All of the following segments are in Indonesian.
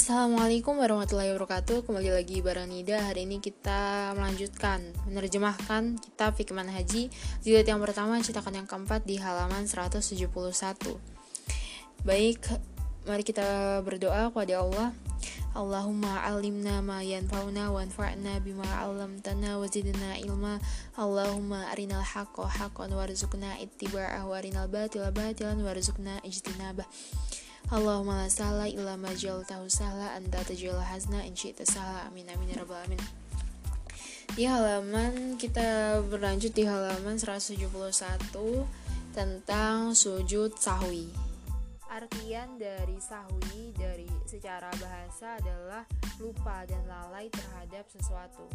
Assalamualaikum warahmatullahi wabarakatuh. Kembali lagi bareng Nida. Hari ini kita melanjutkan Menerjemahkan kitab Fikman Haji. Jilid yang pertama cetakan yang keempat Di halaman 171 Baik Mari kita berdoa kepada Allah. Allahumma alimna ma yanfa'una wanfa'na bima 'allamtana wa zidna ilma. Allahumma arinal haqqo haqqan warzuqna ittiba'ah wa arinal batila batilan warzuqna ijtinabah Allahumma la sahla illa ma tahu sahla anta tajal hazna in syi'ta sahla amin amin ya rabbal alamin. Di halaman kita berlanjut di halaman 171 tentang sujud sahwi. Artian dari sahwi dari secara bahasa adalah lupa dan lalai terhadap sesuatu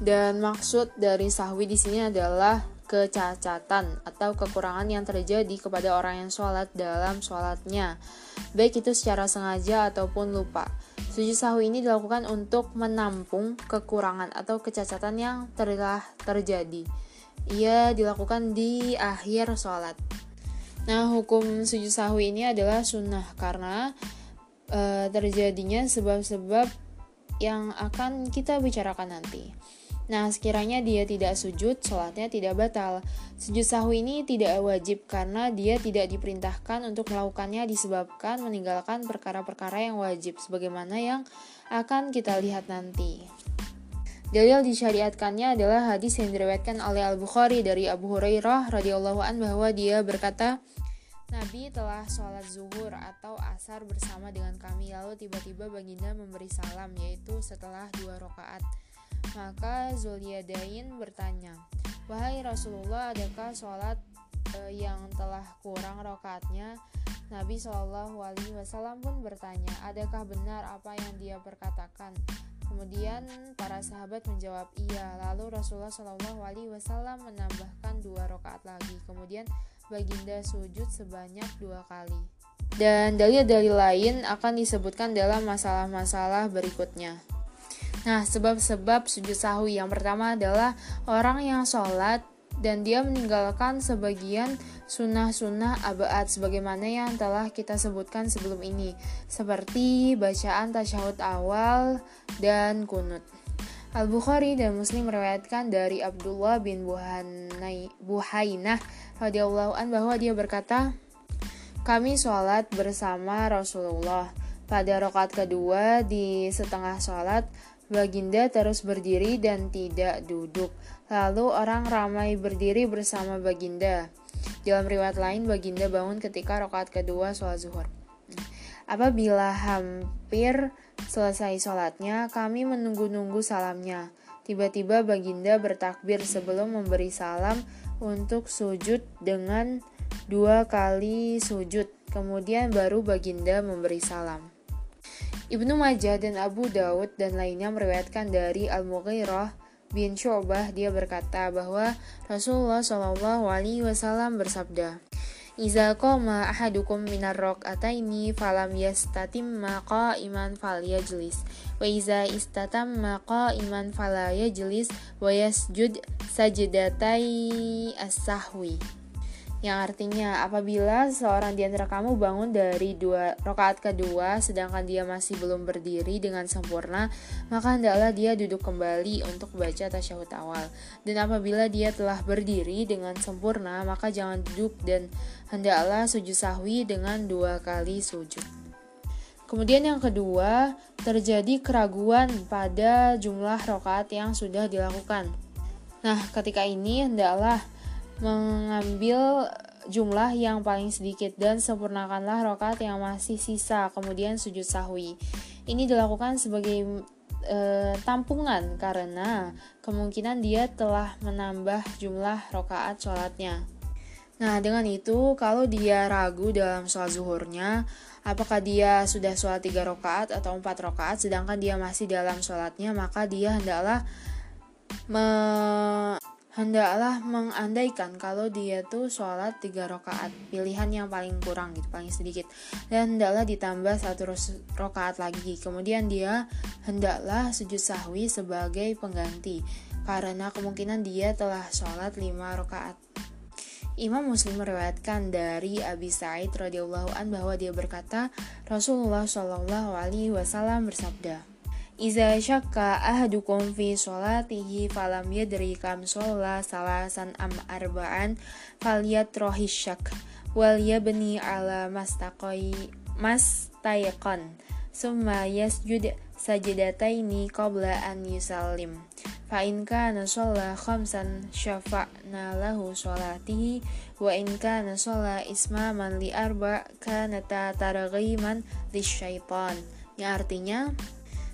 dan maksud dari sahwi di sini adalah kecacatan atau kekurangan yang terjadi kepada orang yang sholat dalam sholatnya, baik itu secara sengaja ataupun lupa. Sujud sahwi ini dilakukan untuk menampung kekurangan atau kecacatan yang telah terjadi. Ia dilakukan di akhir sholat. Nah, hukum sujud sahwi ini adalah sunnah karena e, terjadinya sebab-sebab yang akan kita bicarakan nanti. Nah, sekiranya dia tidak sujud, sholatnya tidak batal. Sujud sahwi ini tidak wajib karena dia tidak diperintahkan untuk melakukannya disebabkan meninggalkan perkara-perkara yang wajib, sebagaimana yang akan kita lihat nanti. Dalil disyariatkannya adalah hadis yang diriwayatkan oleh Al-Bukhari dari Abu Hurairah radhiyallahu an bahwa dia berkata, Nabi telah sholat zuhur atau asar bersama dengan kami lalu tiba-tiba baginda memberi salam yaitu setelah dua rakaat. Maka Zuliadain bertanya, Wahai Rasulullah, adakah sholat uh, yang telah kurang rokaatnya? Nabi Shallallahu Alaihi Wasallam pun bertanya, adakah benar apa yang dia perkatakan? Kemudian para sahabat menjawab iya. Lalu Rasulullah Shallallahu Alaihi Wasallam menambahkan dua rakaat lagi. Kemudian baginda sujud sebanyak dua kali. Dan dalil-dalil lain akan disebutkan dalam masalah-masalah berikutnya. Nah, sebab-sebab sujud sahwi yang pertama adalah orang yang sholat dan dia meninggalkan sebagian sunnah-sunnah abaat sebagaimana yang telah kita sebutkan sebelum ini seperti bacaan tasyahud awal dan kunut. Al-Bukhari dan Muslim meriwayatkan dari Abdullah bin Buhainah radhiyallahu an bahwa dia berkata, "Kami sholat bersama Rasulullah. Pada rakaat kedua di setengah sholat, Baginda terus berdiri dan tidak duduk. Lalu orang ramai berdiri bersama Baginda. Dalam riwayat lain, Baginda bangun ketika rokaat kedua sholat zuhur. Apabila hampir selesai sholatnya, kami menunggu-nunggu salamnya. Tiba-tiba Baginda bertakbir sebelum memberi salam untuk sujud dengan dua kali sujud. Kemudian baru Baginda memberi salam. Ibnu Majah dan Abu Daud dan lainnya meriwayatkan dari Al-Mughirah bin Syu'bah. Dia berkata bahwa Rasulullah Shallallahu alaihi wasallam bersabda Iza qama ahadukum minar rak'ataini falam yastatimma qa'iman falyajlis. Wa iza istatamma qa'iman falayajlis wa yasjud sajdatai as-sahwi yang artinya apabila seorang di antara kamu bangun dari dua rakaat kedua sedangkan dia masih belum berdiri dengan sempurna maka hendaklah dia duduk kembali untuk baca tasyahud awal dan apabila dia telah berdiri dengan sempurna maka jangan duduk dan hendaklah sujud sahwi dengan dua kali sujud Kemudian yang kedua, terjadi keraguan pada jumlah rokaat yang sudah dilakukan. Nah, ketika ini hendaklah mengambil jumlah yang paling sedikit dan sempurnakanlah rokat yang masih sisa kemudian sujud sahwi. Ini dilakukan sebagai e, tampungan karena kemungkinan dia telah menambah jumlah rokaat sholatnya. Nah dengan itu kalau dia ragu dalam sholat zuhurnya apakah dia sudah sholat tiga rokaat atau empat rokaat sedangkan dia masih dalam sholatnya maka dia hendaklah me hendaklah mengandaikan kalau dia tuh sholat tiga rakaat pilihan yang paling kurang gitu paling sedikit. Dan hendaklah ditambah satu rakaat lagi. Kemudian dia hendaklah sujud sahwi sebagai pengganti karena kemungkinan dia telah sholat lima rakaat. Imam Muslim meriwayatkan dari Abi Sa'id radhiyallahu an bahwa dia berkata, Rasulullah shallallahu alaihi wasallam bersabda, Iza syakka ahadukum fi sholatihi falam yadri kam salasan am arba'an faliyat rohis syak. Wal yabni ala mastaqai mastayqan. Summa yasjud sajidataini qabla an yusallim. Fa in kana sholla khamsan syafa'na lahu sholatihi wa in kana sholla ismaman li arba kanata targhiman lisyaitan yang artinya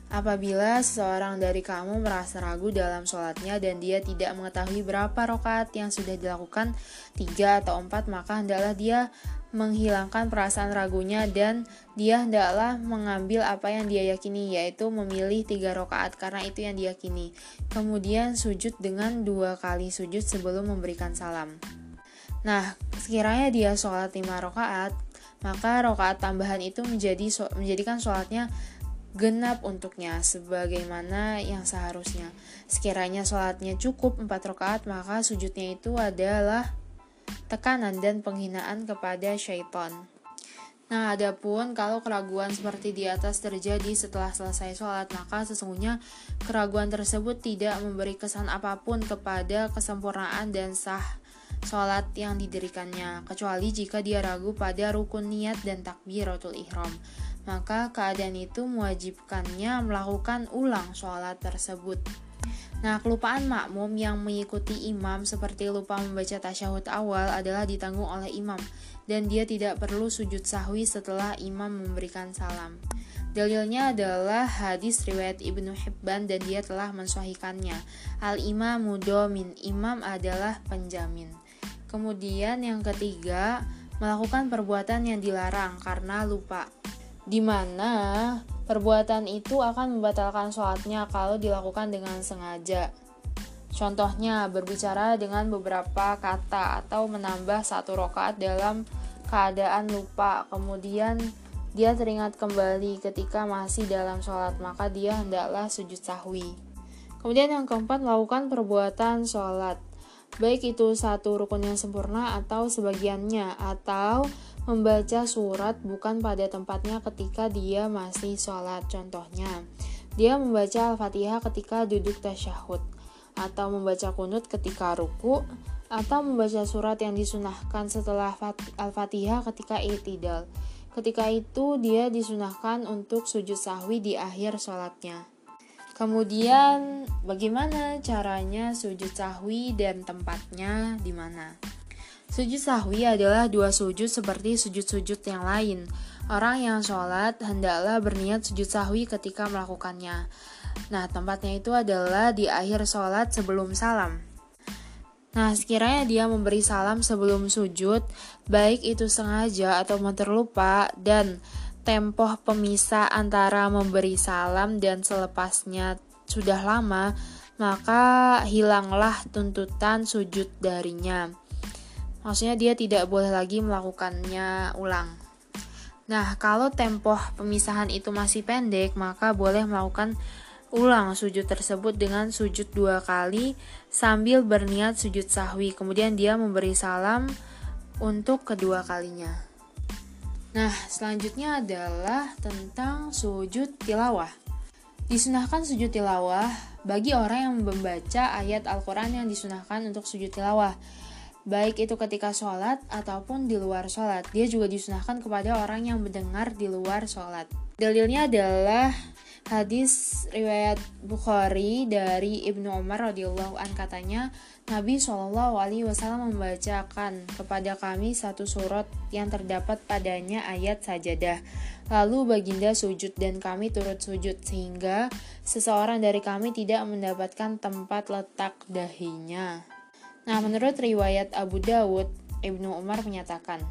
Apabila seseorang dari kamu merasa ragu dalam sholatnya dan dia tidak mengetahui berapa rokaat yang sudah dilakukan, tiga atau empat, maka hendaklah dia menghilangkan perasaan ragunya dan dia hendaklah mengambil apa yang dia yakini, yaitu memilih tiga rokaat karena itu yang diyakini. Kemudian sujud dengan dua kali sujud sebelum memberikan salam. Nah, sekiranya dia sholat lima rokaat, maka rokaat tambahan itu menjadi menjadikan sholatnya genap untuknya sebagaimana yang seharusnya. Sekiranya sholatnya cukup 4 rakaat, maka sujudnya itu adalah tekanan dan penghinaan kepada syaitan. Nah, adapun kalau keraguan seperti di atas terjadi setelah selesai sholat, maka sesungguhnya keraguan tersebut tidak memberi kesan apa pun kepada kesempurnaan dan sah sholat yang didirikannya, kecuali jika dia ragu pada rukun niat dan takbiratul ihram maka keadaan itu mewajibkannya melakukan ulang sholat tersebut. Nah, kelupaan makmum yang mengikuti imam seperti lupa membaca tasyahud awal adalah ditanggung oleh imam dan dia tidak perlu sujud sahwi setelah imam memberikan salam. Dalilnya adalah hadis riwayat Ibnu Hibban dan dia telah mensuahikannya. Al imamu domin, imam adalah penjamin. Kemudian yang ketiga, melakukan perbuatan yang dilarang karena lupa di mana perbuatan itu akan membatalkan sholatnya kalau dilakukan dengan sengaja. Contohnya, berbicara dengan beberapa kata atau menambah satu rokaat dalam keadaan lupa, kemudian dia teringat kembali ketika masih dalam sholat, maka dia hendaklah sujud sahwi. Kemudian yang keempat, melakukan perbuatan sholat. Baik itu satu rukun yang sempurna atau sebagiannya, atau membaca surat bukan pada tempatnya ketika dia masih sholat. Contohnya, dia membaca Al-Fatihah ketika duduk tasyahud, atau membaca kunut ketika ruku, atau membaca surat yang disunahkan setelah Al-Fatihah ketika itidal. Ketika itu dia disunahkan untuk sujud sahwi di akhir sholatnya. Kemudian bagaimana caranya sujud sahwi dan tempatnya di mana? Sujud sahwi adalah dua sujud seperti sujud-sujud yang lain. Orang yang sholat hendaklah berniat sujud sahwi ketika melakukannya. Nah, tempatnya itu adalah di akhir sholat sebelum salam. Nah, sekiranya dia memberi salam sebelum sujud, baik itu sengaja atau terlupa, dan tempoh pemisah antara memberi salam dan selepasnya sudah lama, maka hilanglah tuntutan sujud darinya. Maksudnya dia tidak boleh lagi melakukannya ulang. Nah, kalau tempoh pemisahan itu masih pendek, maka boleh melakukan ulang sujud tersebut dengan sujud dua kali sambil berniat sujud sahwi. Kemudian dia memberi salam untuk kedua kalinya. Nah, selanjutnya adalah tentang sujud tilawah. Disunahkan sujud tilawah bagi orang yang membaca ayat Al-Quran yang disunahkan untuk sujud tilawah baik itu ketika sholat ataupun di luar sholat. Dia juga disunahkan kepada orang yang mendengar di luar sholat. Dalilnya adalah hadis riwayat Bukhari dari Ibnu Umar radhiyallahu an katanya Nabi Shallallahu alaihi wasallam membacakan kepada kami satu surat yang terdapat padanya ayat sajadah. Lalu baginda sujud dan kami turut sujud sehingga seseorang dari kami tidak mendapatkan tempat letak dahinya. Nah, menurut riwayat Abu Dawud, Ibnu Umar menyatakan,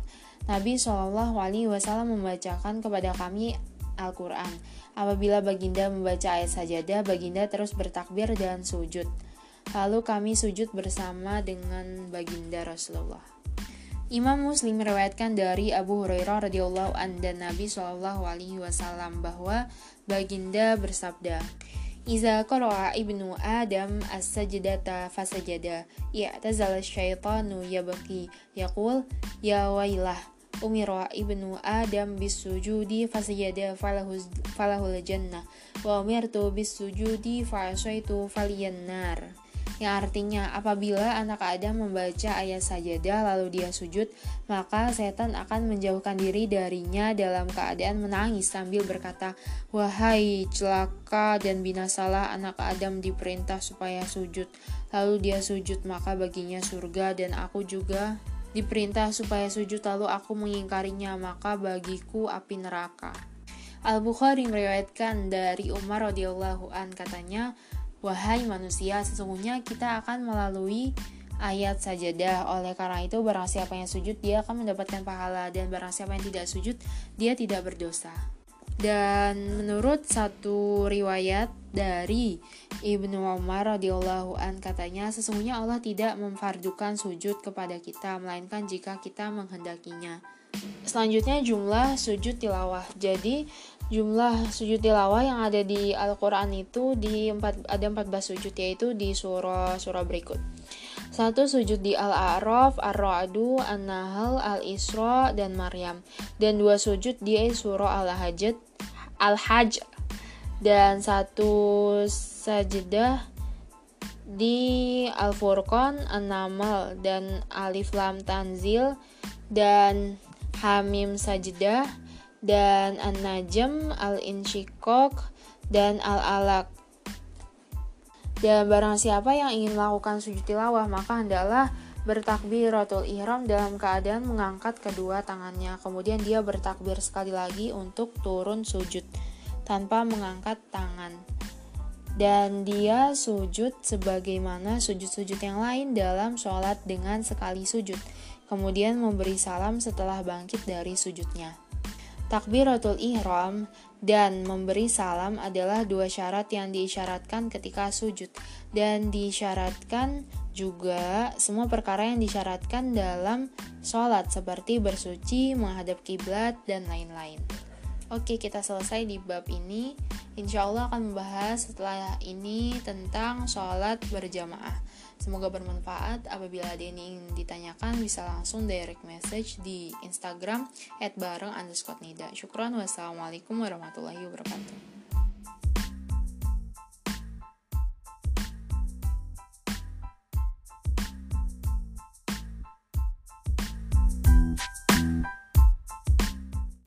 Nabi Shallallahu Alaihi Wasallam membacakan kepada kami Al-Quran. Apabila baginda membaca ayat sajadah, baginda terus bertakbir dan sujud. Lalu kami sujud bersama dengan baginda Rasulullah. Imam Muslim meriwayatkan dari Abu Hurairah radhiyallahu an dan Nabi Shallallahu alaihi wasallam bahwa baginda bersabda, إذا قرأ ابن آدم السجدة فسجد اعتزل الشيطان يبكي يقول يا ويله أمر ابن آدم بالسجود فسجد فله, فله الجنة وأمرت بالسجود فعصيت فلي النار yang artinya apabila anak Adam membaca ayat sajadah lalu dia sujud, maka setan akan menjauhkan diri darinya dalam keadaan menangis sambil berkata, "Wahai celaka dan binasalah anak Adam diperintah supaya sujud." Lalu dia sujud, maka baginya surga dan aku juga diperintah supaya sujud lalu aku mengingkarinya, maka bagiku api neraka. Al-Bukhari meriwayatkan dari Umar radhiyallahu an katanya, Wahai manusia, sesungguhnya kita akan melalui ayat sajadah. Oleh karena itu, barang siapa yang sujud, dia akan mendapatkan pahala. Dan barang siapa yang tidak sujud, dia tidak berdosa. Dan menurut satu riwayat dari Ibnu Umar radhiyallahu an katanya sesungguhnya Allah tidak memfardukan sujud kepada kita melainkan jika kita menghendakinya. Selanjutnya jumlah sujud tilawah. Jadi jumlah sujud tilawah yang ada di Al-Qur'an itu di empat ada 14 sujud yaitu di surah surah berikut. Satu sujud di Al-A'raf, Ar-Ra'du, An-Nahl, Al-Isra dan Maryam. Dan dua sujud di surah Al-Hajj, Al-Hajj dan satu sajadah di Al-Furqan, An-Naml dan Alif Lam Tanzil dan Hamim Sajdah dan An-Najm, Al-Insyikok, dan Al-Alaq. Dan barang siapa yang ingin melakukan sujud tilawah, maka hendaklah bertakbiratul ihram dalam keadaan mengangkat kedua tangannya. Kemudian dia bertakbir sekali lagi untuk turun sujud tanpa mengangkat tangan. Dan dia sujud sebagaimana sujud-sujud yang lain dalam sholat dengan sekali sujud. Kemudian memberi salam setelah bangkit dari sujudnya. Takbiratul ihram dan memberi salam adalah dua syarat yang diisyaratkan ketika sujud dan disyaratkan juga semua perkara yang disyaratkan dalam sholat seperti bersuci, menghadap kiblat, dan lain-lain. Oke, kita selesai di bab ini. Insya Allah akan membahas setelah ini tentang sholat berjamaah. Semoga bermanfaat. Apabila ada yang ingin ditanyakan, bisa langsung direct message di Instagram at bareng underscore nida. Syukron. Wassalamualaikum warahmatullahi wabarakatuh.